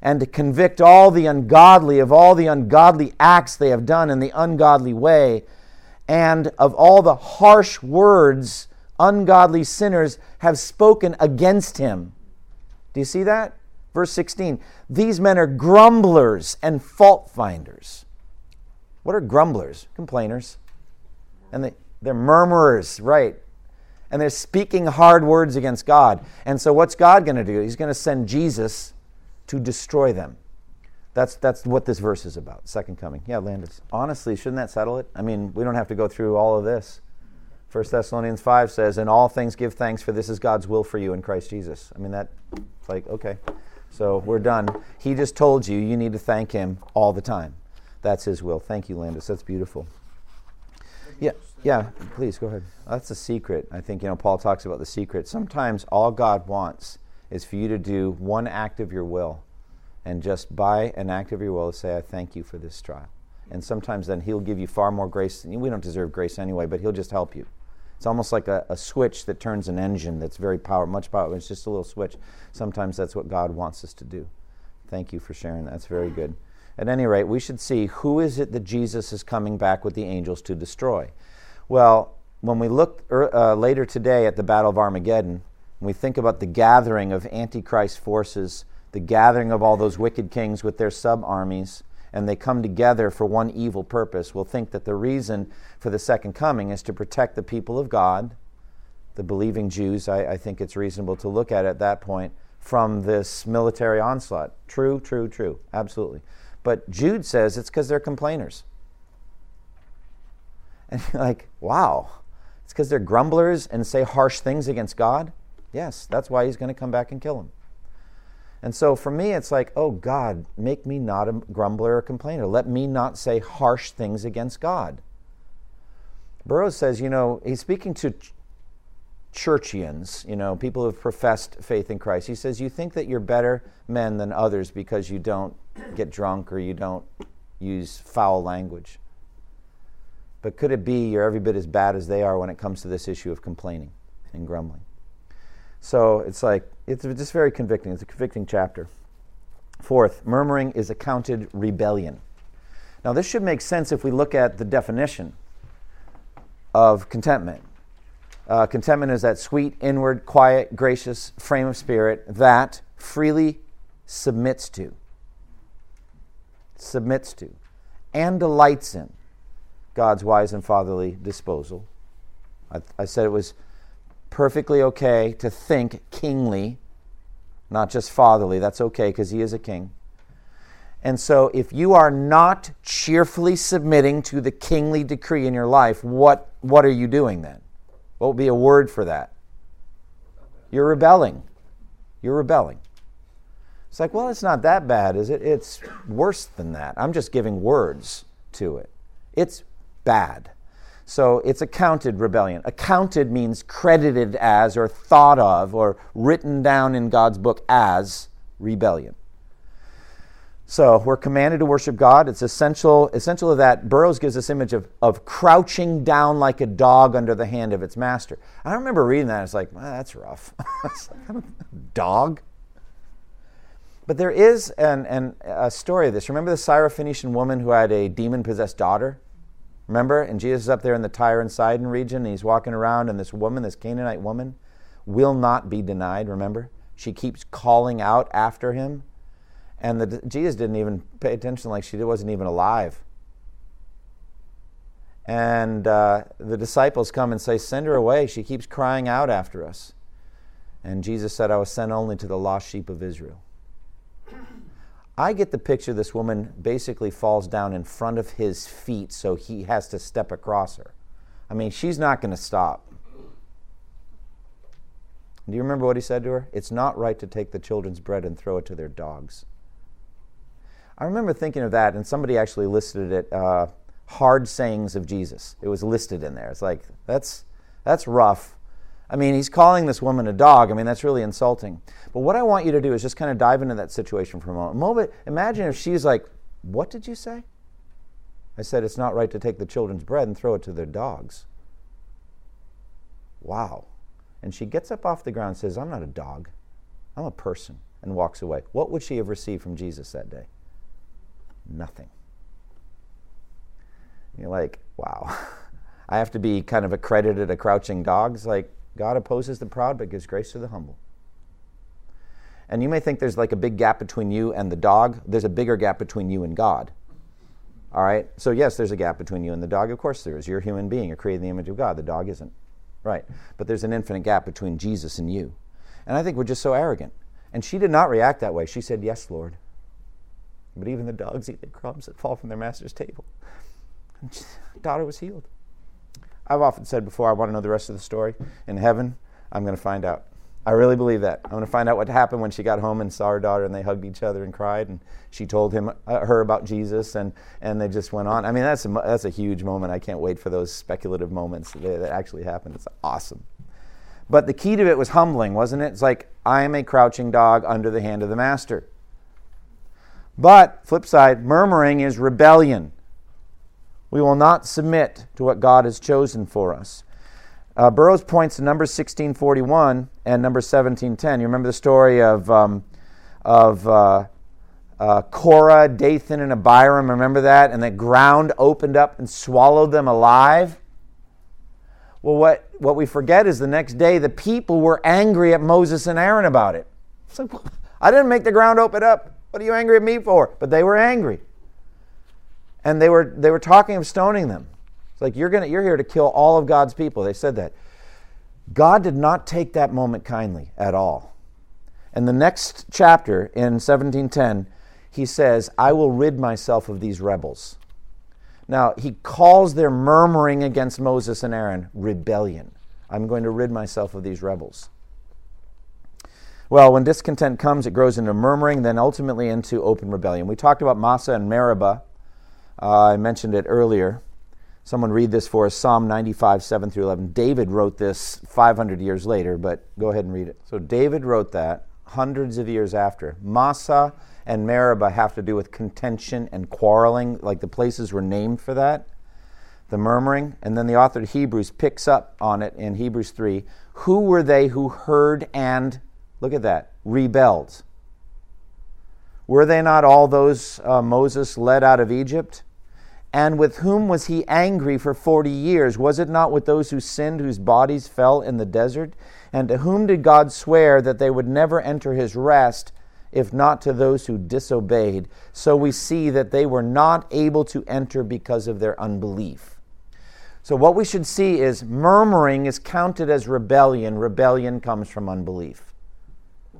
and to convict all the ungodly of all the ungodly acts they have done in the ungodly way, and of all the harsh words ungodly sinners have spoken against him. Do you see that? Verse 16 These men are grumblers and fault finders. What are grumblers? Complainers. And they, they're murmurers, right? And they're speaking hard words against God. And so, what's God going to do? He's going to send Jesus to destroy them. That's, that's what this verse is about, second coming. Yeah, Landis. Honestly, shouldn't that settle it? I mean, we don't have to go through all of this. 1 Thessalonians 5 says, In all things give thanks, for this is God's will for you in Christ Jesus. I mean, that, it's like, okay, so we're done. He just told you you need to thank Him all the time. That's His will. Thank you, Landis. That's beautiful. Yeah, yeah, please go ahead. That's a secret. I think, you know, Paul talks about the secret. Sometimes all God wants is for you to do one act of your will and just by an act of your will say, I thank you for this trial. And sometimes then He'll give you far more grace. We don't deserve grace anyway, but He'll just help you. It's almost like a, a switch that turns an engine that's very power, much power. It's just a little switch. Sometimes that's what God wants us to do. Thank you for sharing. That's very good. At any rate, we should see who is it that Jesus is coming back with the angels to destroy. Well, when we look uh, later today at the Battle of Armageddon, when we think about the gathering of Antichrist forces, the gathering of all those wicked kings with their sub armies, and they come together for one evil purpose, we'll think that the reason for the second coming is to protect the people of God, the believing Jews. I, I think it's reasonable to look at at that point from this military onslaught. True, true, true. Absolutely. But Jude says it's because they're complainers. And you're like, wow, it's because they're grumblers and say harsh things against God? Yes, that's why he's going to come back and kill them. And so for me, it's like, oh, God, make me not a grumbler or complainer. Let me not say harsh things against God. Burroughs says, you know, he's speaking to churchians, you know, people who have professed faith in Christ. He says, you think that you're better men than others because you don't get drunk or you don't use foul language. But could it be you're every bit as bad as they are when it comes to this issue of complaining and grumbling? So it's like, it's just very convicting. It's a convicting chapter. Fourth, murmuring is accounted rebellion. Now, this should make sense if we look at the definition of contentment. Uh, contentment is that sweet, inward, quiet, gracious frame of spirit that freely submits to, submits to, and delights in God's wise and fatherly disposal. I, I said it was perfectly okay to think kingly, not just fatherly. That's okay because he is a king. And so, if you are not cheerfully submitting to the kingly decree in your life, what, what are you doing then? What would be a word for that? You're rebelling. You're rebelling. It's like, well, it's not that bad, is it? It's worse than that. I'm just giving words to it. It's bad. So it's accounted rebellion. Accounted means credited as, or thought of, or written down in God's book as rebellion. So we're commanded to worship God. It's essential, essential to that. Burroughs gives this image of, of crouching down like a dog under the hand of its master. I remember reading that. It's like, that's rough. like, dog? But there is an, an, a story of this. Remember the Syrophoenician woman who had a demon possessed daughter? Remember? And Jesus is up there in the Tyre and Sidon region, and he's walking around, and this woman, this Canaanite woman, will not be denied, remember? She keeps calling out after him. And the, Jesus didn't even pay attention, like she wasn't even alive. And uh, the disciples come and say, Send her away. She keeps crying out after us. And Jesus said, I was sent only to the lost sheep of Israel. I get the picture this woman basically falls down in front of his feet so he has to step across her. I mean, she's not going to stop. Do you remember what he said to her? It's not right to take the children's bread and throw it to their dogs. I remember thinking of that, and somebody actually listed it uh, hard sayings of Jesus. It was listed in there. It's like, that's, that's rough. I mean, he's calling this woman a dog. I mean, that's really insulting. But what I want you to do is just kind of dive into that situation for a moment. Moment imagine if she's like, What did you say? I said, It's not right to take the children's bread and throw it to their dogs. Wow. And she gets up off the ground and says, I'm not a dog, I'm a person, and walks away. What would she have received from Jesus that day? Nothing. You're like, wow. I have to be kind of accredited a crouching dog. It's like, God opposes the proud but gives grace to the humble. And you may think there's like a big gap between you and the dog. There's a bigger gap between you and God. All right? So, yes, there's a gap between you and the dog. Of course, there is. You're a human being. You're created in the image of God. The dog isn't. Right? But there's an infinite gap between Jesus and you. And I think we're just so arrogant. And she did not react that way. She said, Yes, Lord. But even the dogs eat the crumbs that fall from their master's table. And daughter was healed. I've often said before, I want to know the rest of the story. In heaven, I'm going to find out. I really believe that. I'm going to find out what happened when she got home and saw her daughter and they hugged each other and cried and she told him uh, her about Jesus and, and they just went on. I mean, that's a, that's a huge moment. I can't wait for those speculative moments that, that actually happen. It's awesome. But the key to it was humbling, wasn't it? It's like, I am a crouching dog under the hand of the master. But, flip side, murmuring is rebellion. We will not submit to what God has chosen for us. Uh, Burroughs points to Numbers 1641 and Numbers 1710. You remember the story of, um, of uh, uh, Korah, Dathan, and Abiram. Remember that? And the ground opened up and swallowed them alive. Well, what, what we forget is the next day the people were angry at Moses and Aaron about it. Like, I didn't make the ground open up. What are you angry at me for? But they were angry. And they were, they were talking of stoning them. It's like, you're, gonna, you're here to kill all of God's people. They said that. God did not take that moment kindly at all. And the next chapter in 1710, he says, I will rid myself of these rebels. Now, he calls their murmuring against Moses and Aaron rebellion. I'm going to rid myself of these rebels. Well, when discontent comes, it grows into murmuring, then ultimately into open rebellion. We talked about Massah and Meribah. Uh, I mentioned it earlier. Someone read this for us Psalm 95, 7 through 11. David wrote this 500 years later, but go ahead and read it. So David wrote that hundreds of years after. Massah and Meribah have to do with contention and quarreling, like the places were named for that. the murmuring, and then the author of Hebrews picks up on it in Hebrews 3. Who were they who heard and, look at that, rebelled? Were they not all those uh, Moses led out of Egypt? And with whom was he angry for 40 years? Was it not with those who sinned, whose bodies fell in the desert? And to whom did God swear that they would never enter his rest, if not to those who disobeyed? So we see that they were not able to enter because of their unbelief. So, what we should see is murmuring is counted as rebellion. Rebellion comes from unbelief.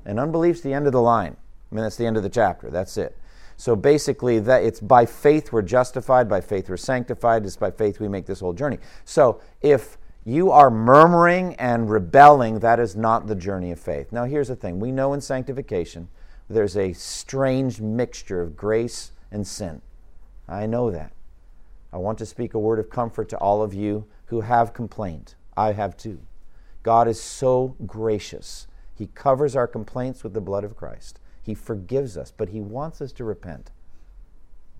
And unbelief's the end of the line. I mean, that's the end of the chapter. That's it. So basically, that it's by faith we're justified, by faith we're sanctified, it's by faith we make this whole journey. So if you are murmuring and rebelling, that is not the journey of faith. Now, here's the thing we know in sanctification there's a strange mixture of grace and sin. I know that. I want to speak a word of comfort to all of you who have complained. I have too. God is so gracious. He covers our complaints with the blood of Christ. He forgives us, but He wants us to repent.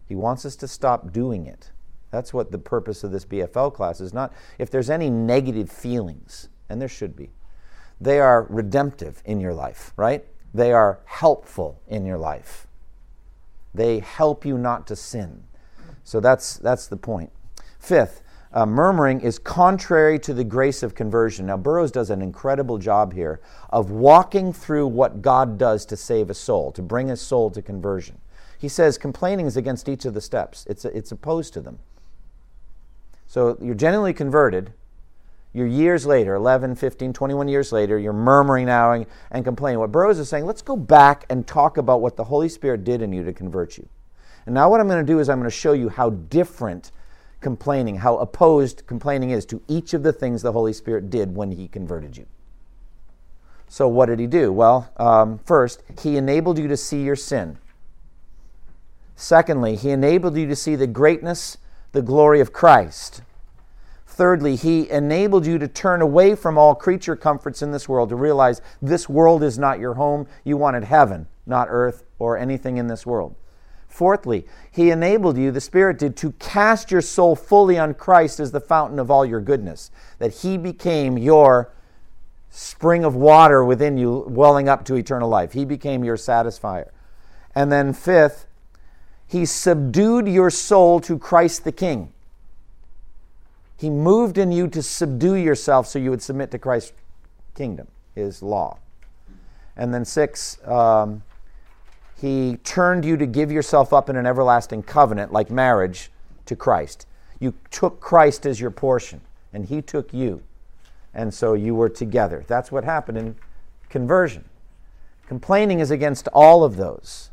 He wants us to stop doing it. That's what the purpose of this BFL class is not. If there's any negative feelings, and there should be, they are redemptive in your life, right? They are helpful in your life. They help you not to sin. So that's, that's the point. Fifth, uh, murmuring is contrary to the grace of conversion. Now, Burroughs does an incredible job here of walking through what God does to save a soul, to bring a soul to conversion. He says complaining is against each of the steps, it's, it's opposed to them. So you're genuinely converted. You're years later, 11, 15, 21 years later, you're murmuring now and, and complaining. What Burroughs is saying, let's go back and talk about what the Holy Spirit did in you to convert you. And now what I'm going to do is I'm going to show you how different complaining, how opposed complaining is to each of the things the Holy Spirit did when He converted you. So, what did He do? Well, um, first, He enabled you to see your sin. Secondly, He enabled you to see the greatness, the glory of Christ. Thirdly, He enabled you to turn away from all creature comforts in this world, to realize this world is not your home. You wanted heaven, not earth or anything in this world. Fourthly, he enabled you, the Spirit did, to cast your soul fully on Christ as the fountain of all your goodness, that he became your spring of water within you, welling up to eternal life. He became your satisfier. And then, fifth, he subdued your soul to Christ the King. He moved in you to subdue yourself so you would submit to Christ's kingdom, his law. And then, six, um, he turned you to give yourself up in an everlasting covenant, like marriage, to Christ. You took Christ as your portion, and He took you. And so you were together. That's what happened in conversion. Complaining is against all of those,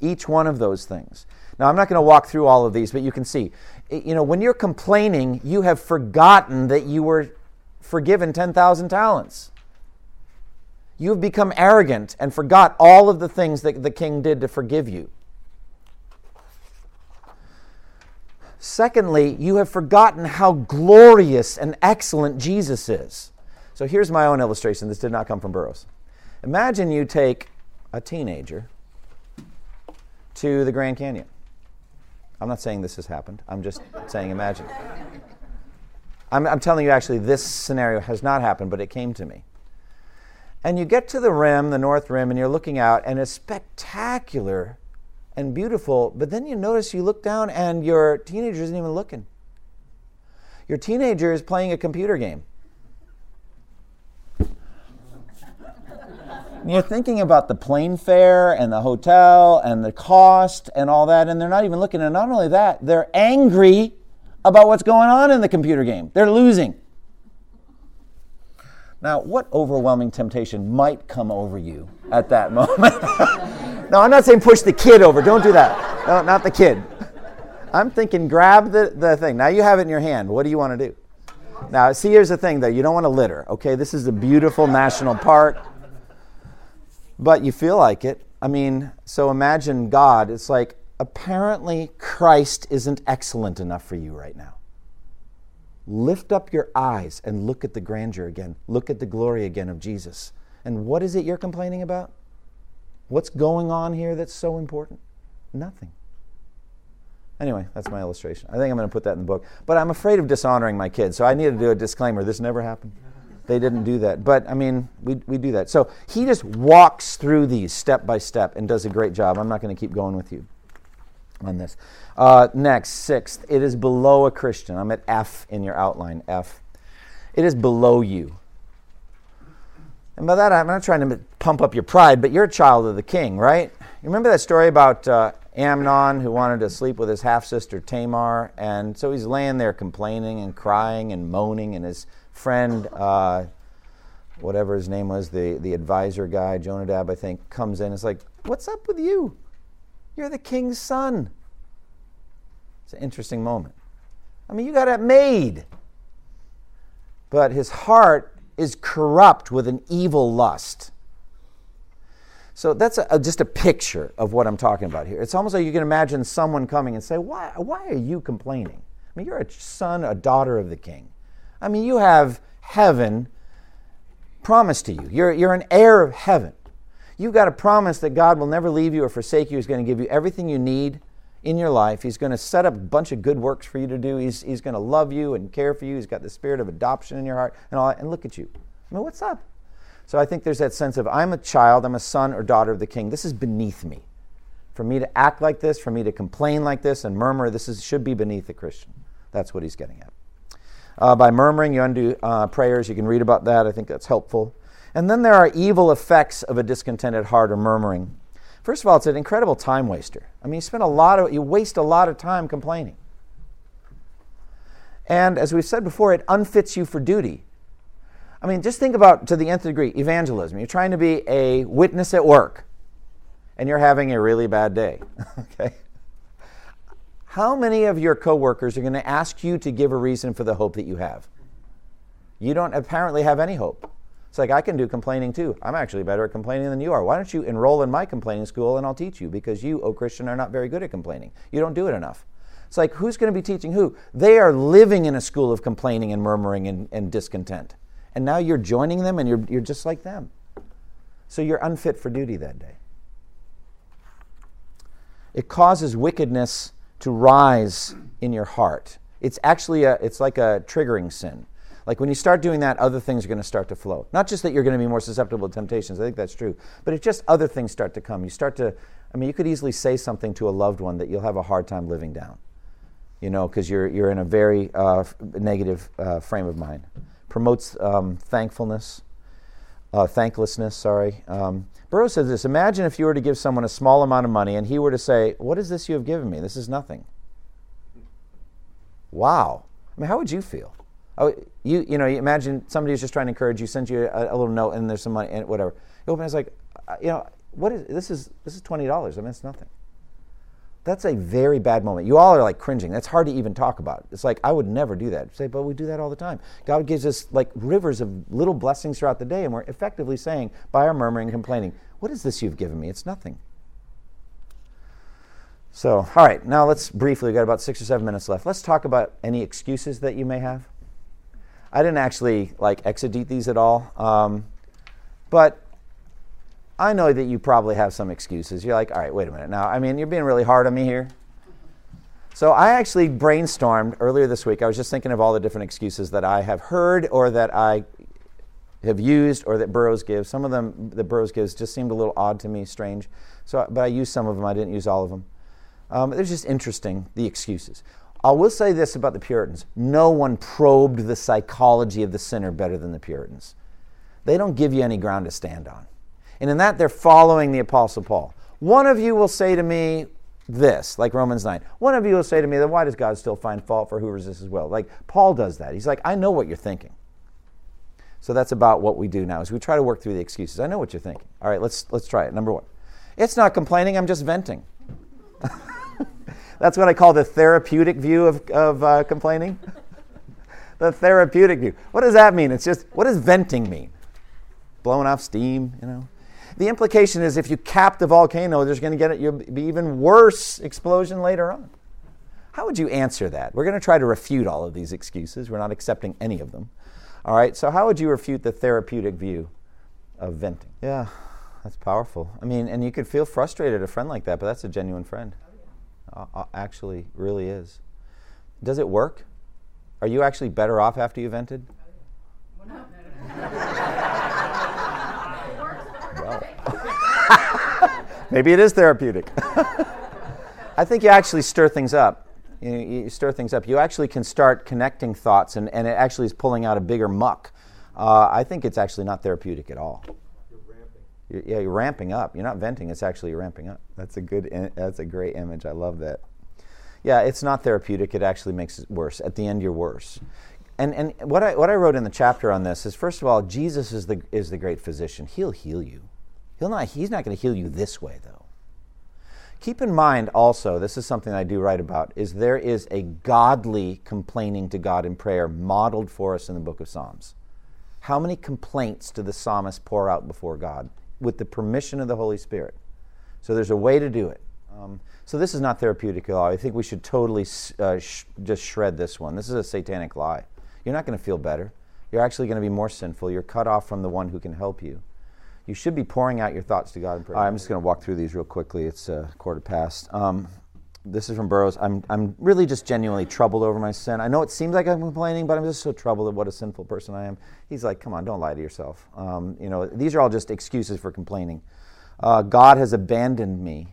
each one of those things. Now, I'm not going to walk through all of these, but you can see. You know, when you're complaining, you have forgotten that you were forgiven 10,000 talents. You've become arrogant and forgot all of the things that the king did to forgive you. Secondly, you have forgotten how glorious and excellent Jesus is. So here's my own illustration. This did not come from Burroughs. Imagine you take a teenager to the Grand Canyon. I'm not saying this has happened, I'm just saying imagine. I'm, I'm telling you, actually, this scenario has not happened, but it came to me. And you get to the rim, the north rim, and you're looking out, and it's spectacular and beautiful. But then you notice you look down, and your teenager isn't even looking. Your teenager is playing a computer game. you're thinking about the plane fare and the hotel and the cost and all that, and they're not even looking. And not only that, they're angry about what's going on in the computer game. They're losing. Now, what overwhelming temptation might come over you at that moment? no, I'm not saying push the kid over. Don't do that. No, not the kid. I'm thinking grab the, the thing. Now you have it in your hand. What do you want to do? Now, see, here's the thing, though. You don't want to litter, okay? This is a beautiful national park, but you feel like it. I mean, so imagine God. It's like, apparently, Christ isn't excellent enough for you right now. Lift up your eyes and look at the grandeur again. Look at the glory again of Jesus. And what is it you're complaining about? What's going on here that's so important? Nothing. Anyway, that's my illustration. I think I'm going to put that in the book. But I'm afraid of dishonoring my kids, so I need to do a disclaimer. This never happened. They didn't do that. But I mean, we, we do that. So he just walks through these step by step and does a great job. I'm not going to keep going with you on this. Uh, next, sixth, it is below a Christian. I'm at F in your outline, F. It is below you. And by that, I'm not trying to pump up your pride, but you're a child of the king, right? You remember that story about uh, Amnon who wanted to sleep with his half sister Tamar? And so he's laying there complaining and crying and moaning, and his friend, uh, whatever his name was, the, the advisor guy, Jonadab, I think, comes in is like, What's up with you? You're the king's son. It's an interesting moment. I mean, you got it made. But his heart is corrupt with an evil lust. So that's a, a, just a picture of what I'm talking about here. It's almost like you can imagine someone coming and say, why, why are you complaining? I mean, you're a son, a daughter of the king. I mean, you have heaven promised to you. You're, you're an heir of heaven. You've got a promise that God will never leave you or forsake you. He's going to give you everything you need in your life. He's going to set up a bunch of good works for you to do. He's, he's going to love you and care for you. He's got the spirit of adoption in your heart and all that. And look at you. I mean, what's up? So I think there's that sense of I'm a child, I'm a son or daughter of the king. This is beneath me. For me to act like this, for me to complain like this and murmur, this is, should be beneath a Christian. That's what he's getting at. Uh, by murmuring, you undo uh, prayers. You can read about that. I think that's helpful. And then there are evil effects of a discontented heart or murmuring. First of all, it's an incredible time waster. I mean, you spend a lot of you waste a lot of time complaining. And as we've said before, it unfits you for duty. I mean, just think about to the nth degree evangelism. You're trying to be a witness at work, and you're having a really bad day. okay. How many of your coworkers are going to ask you to give a reason for the hope that you have? You don't apparently have any hope. It's like I can do complaining too. I'm actually better at complaining than you are. Why don't you enroll in my complaining school and I'll teach you? Because you, O Christian, are not very good at complaining. You don't do it enough. It's like who's going to be teaching who? They are living in a school of complaining and murmuring and, and discontent. And now you're joining them and you're, you're just like them. So you're unfit for duty that day. It causes wickedness to rise in your heart. It's actually a, it's like a triggering sin. Like when you start doing that, other things are going to start to flow. Not just that you're going to be more susceptible to temptations, I think that's true, but it's just other things start to come. You start to, I mean, you could easily say something to a loved one that you'll have a hard time living down, you know, because you're, you're in a very uh, negative uh, frame of mind. Promotes um, thankfulness, uh, thanklessness, sorry. Um, Burroughs says this Imagine if you were to give someone a small amount of money and he were to say, What is this you have given me? This is nothing. Wow. I mean, how would you feel? Oh, you you know, you imagine somebody's just trying to encourage you, sends you a, a little note, and there's some money and whatever. You open, it's like, uh, you know, what is this? Is this is twenty dollars? I mean, it's nothing. That's a very bad moment. You all are like cringing. That's hard to even talk about. It's like I would never do that. Say, but we do that all the time. God gives us like rivers of little blessings throughout the day, and we're effectively saying by our murmuring and complaining, "What is this you've given me? It's nothing." So, all right, now let's briefly, we've got about six or seven minutes left. Let's talk about any excuses that you may have. I didn't actually like exegete these at all, um, but I know that you probably have some excuses. You're like, all right, wait a minute. Now, I mean, you're being really hard on me here. So I actually brainstormed earlier this week. I was just thinking of all the different excuses that I have heard or that I have used or that Burroughs gives. Some of them that Burroughs gives just seemed a little odd to me, strange. So, but I used some of them. I didn't use all of them. Um, was just interesting, the excuses. I will say this about the Puritans no one probed the psychology of the sinner better than the Puritans. They don't give you any ground to stand on. And in that, they're following the Apostle Paul. One of you will say to me this, like Romans 9. One of you will say to me, then why does God still find fault for who resists his will? Like Paul does that. He's like, I know what you're thinking. So that's about what we do now is we try to work through the excuses. I know what you're thinking. All right, let's let's try it. Number one. It's not complaining, I'm just venting. That's what I call the therapeutic view of, of uh, complaining. the therapeutic view. What does that mean? It's just, what does venting mean? Blowing off steam, you know? The implication is if you cap the volcano, there's going to get it, you'll be even worse explosion later on. How would you answer that? We're going to try to refute all of these excuses. We're not accepting any of them. All right, so how would you refute the therapeutic view of venting? Yeah, that's powerful. I mean, and you could feel frustrated at a friend like that, but that's a genuine friend. Uh, actually really is. Does it work? Are you actually better off after you vented? well, maybe it is therapeutic. I think you actually stir things up. You, you, stir things up. You actually can start connecting thoughts, and, and it actually is pulling out a bigger muck. Uh, I think it's actually not therapeutic at all. You're yeah, you're ramping up. You're not venting. It's actually ramping up. That's a good. That's a great image. I love that. Yeah, it's not therapeutic. It actually makes it worse. At the end, you're worse. And, and what, I, what I wrote in the chapter on this is first of all, Jesus is the, is the great physician. He'll heal you. He'll not, he's not going to heal you this way, though. Keep in mind also, this is something I do write about, is there is a godly complaining to God in prayer modeled for us in the book of Psalms. How many complaints do the psalmist pour out before God with the permission of the Holy Spirit? So there's a way to do it. Um, so this is not therapeutic at all. I think we should totally uh, sh- just shred this one. This is a satanic lie. You're not going to feel better. You're actually going to be more sinful. You're cut off from the one who can help you. You should be pouring out your thoughts to God in prayer. I'm just going to walk through these real quickly. It's a uh, quarter past. Um, this is from Burroughs. I'm, I'm really just genuinely troubled over my sin. I know it seems like I'm complaining, but I'm just so troubled at what a sinful person I am. He's like, come on, don't lie to yourself. Um, you know, these are all just excuses for complaining. Uh, God has abandoned me.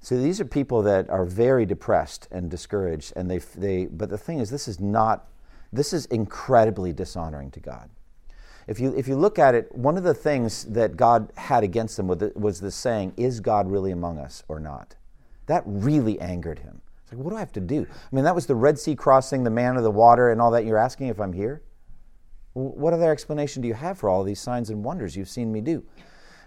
So these are people that are very depressed and discouraged, and they, they. But the thing is, this is not this is incredibly dishonoring to God. If you, if you look at it, one of the things that God had against them was this saying, Is God really among us or not? That really angered him. It's like, what do I have to do? I mean, that was the Red Sea crossing, the man of the water, and all that. You're asking if I'm here? What other explanation do you have for all these signs and wonders you've seen me do?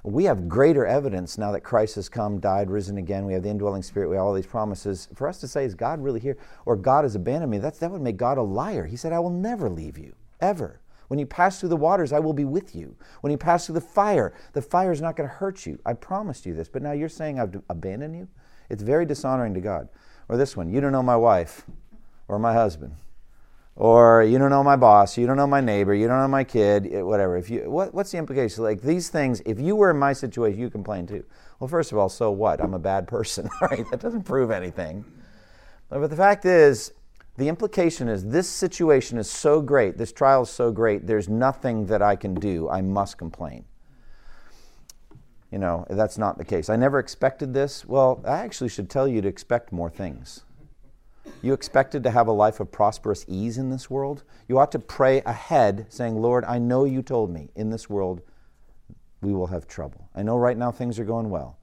we have greater evidence now that Christ has come, died, risen again. We have the indwelling spirit. We have all these promises. For us to say, is God really here? Or God has abandoned me, that's, that would make God a liar. He said, I will never leave you, ever. When you pass through the waters, I will be with you. When you pass through the fire, the fire is not going to hurt you. I promised you this. But now you're saying I've abandoned you? It's very dishonoring to God. Or this one, you don't know my wife or my husband or you don't know my boss, you don't know my neighbor, you don't know my kid, eh, whatever. If you, what, what's the implication? Like these things, if you were in my situation, you complain too. Well, first of all, so what? I'm a bad person, right? That doesn't prove anything. But the fact is, the implication is this situation is so great, this trial is so great, there's nothing that I can do. I must complain. You know, that's not the case. I never expected this. Well, I actually should tell you to expect more things. You expected to have a life of prosperous ease in this world? You ought to pray ahead, saying, Lord, I know you told me in this world we will have trouble. I know right now things are going well.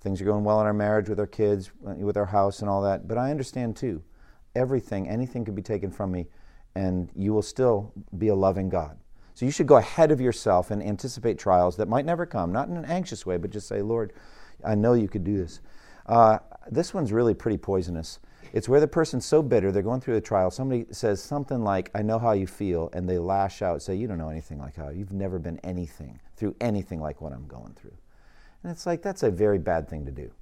Things are going well in our marriage, with our kids, with our house, and all that. But I understand too, everything, anything could be taken from me, and you will still be a loving God. So you should go ahead of yourself and anticipate trials that might never come, not in an anxious way, but just say, Lord, I know you could do this. Uh, this one's really pretty poisonous. It's where the person's so bitter, they're going through the trial. Somebody says something like, I know how you feel, and they lash out, say, You don't know anything like how you've never been anything through anything like what I'm going through. And it's like, that's a very bad thing to do.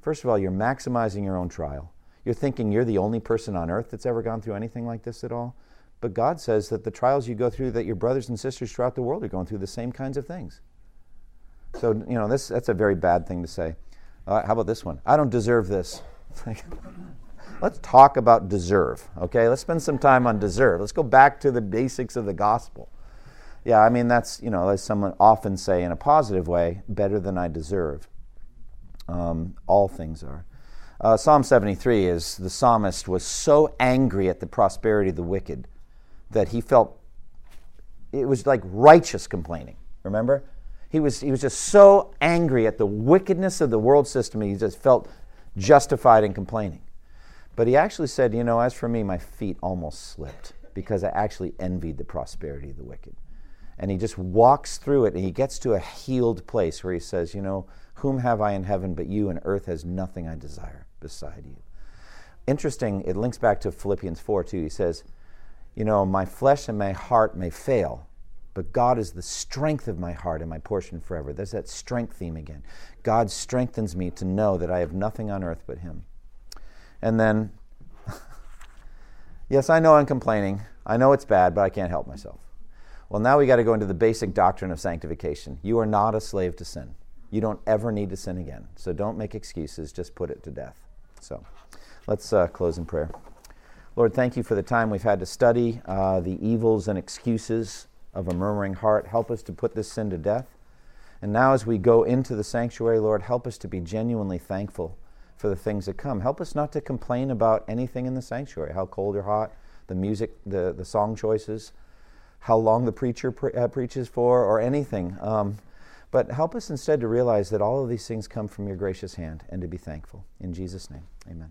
First of all, you're maximizing your own trial. You're thinking you're the only person on earth that's ever gone through anything like this at all. But God says that the trials you go through, that your brothers and sisters throughout the world are going through the same kinds of things. So, you know, this, that's a very bad thing to say. Uh, how about this one? I don't deserve this. let's talk about deserve, okay? Let's spend some time on deserve. Let's go back to the basics of the gospel. Yeah, I mean, that's, you know, as someone often say in a positive way, better than I deserve. Um, all things are. Uh, Psalm 73 is the psalmist was so angry at the prosperity of the wicked that he felt it was like righteous complaining. Remember? He was, he was just so angry at the wickedness of the world system, he just felt justified in complaining. But he actually said, You know, as for me, my feet almost slipped because I actually envied the prosperity of the wicked. And he just walks through it and he gets to a healed place where he says, You know, whom have I in heaven but you, and earth has nothing I desire beside you. Interesting, it links back to Philippians 4 too. He says, You know, my flesh and my heart may fail, but God is the strength of my heart and my portion forever. There's that strength theme again. God strengthens me to know that I have nothing on earth but Him. And then, yes, I know I'm complaining. I know it's bad, but I can't help myself. Well, now we got to go into the basic doctrine of sanctification. You are not a slave to sin. You don't ever need to sin again. So don't make excuses, just put it to death. So let's uh, close in prayer. Lord, thank you for the time we've had to study uh, the evils and excuses of a murmuring heart. Help us to put this sin to death. And now, as we go into the sanctuary, Lord, help us to be genuinely thankful for the things that come. Help us not to complain about anything in the sanctuary how cold or hot, the music, the, the song choices, how long the preacher pre- uh, preaches for, or anything. Um, but help us instead to realize that all of these things come from your gracious hand and to be thankful. In Jesus' name, amen.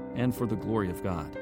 and for the glory of God.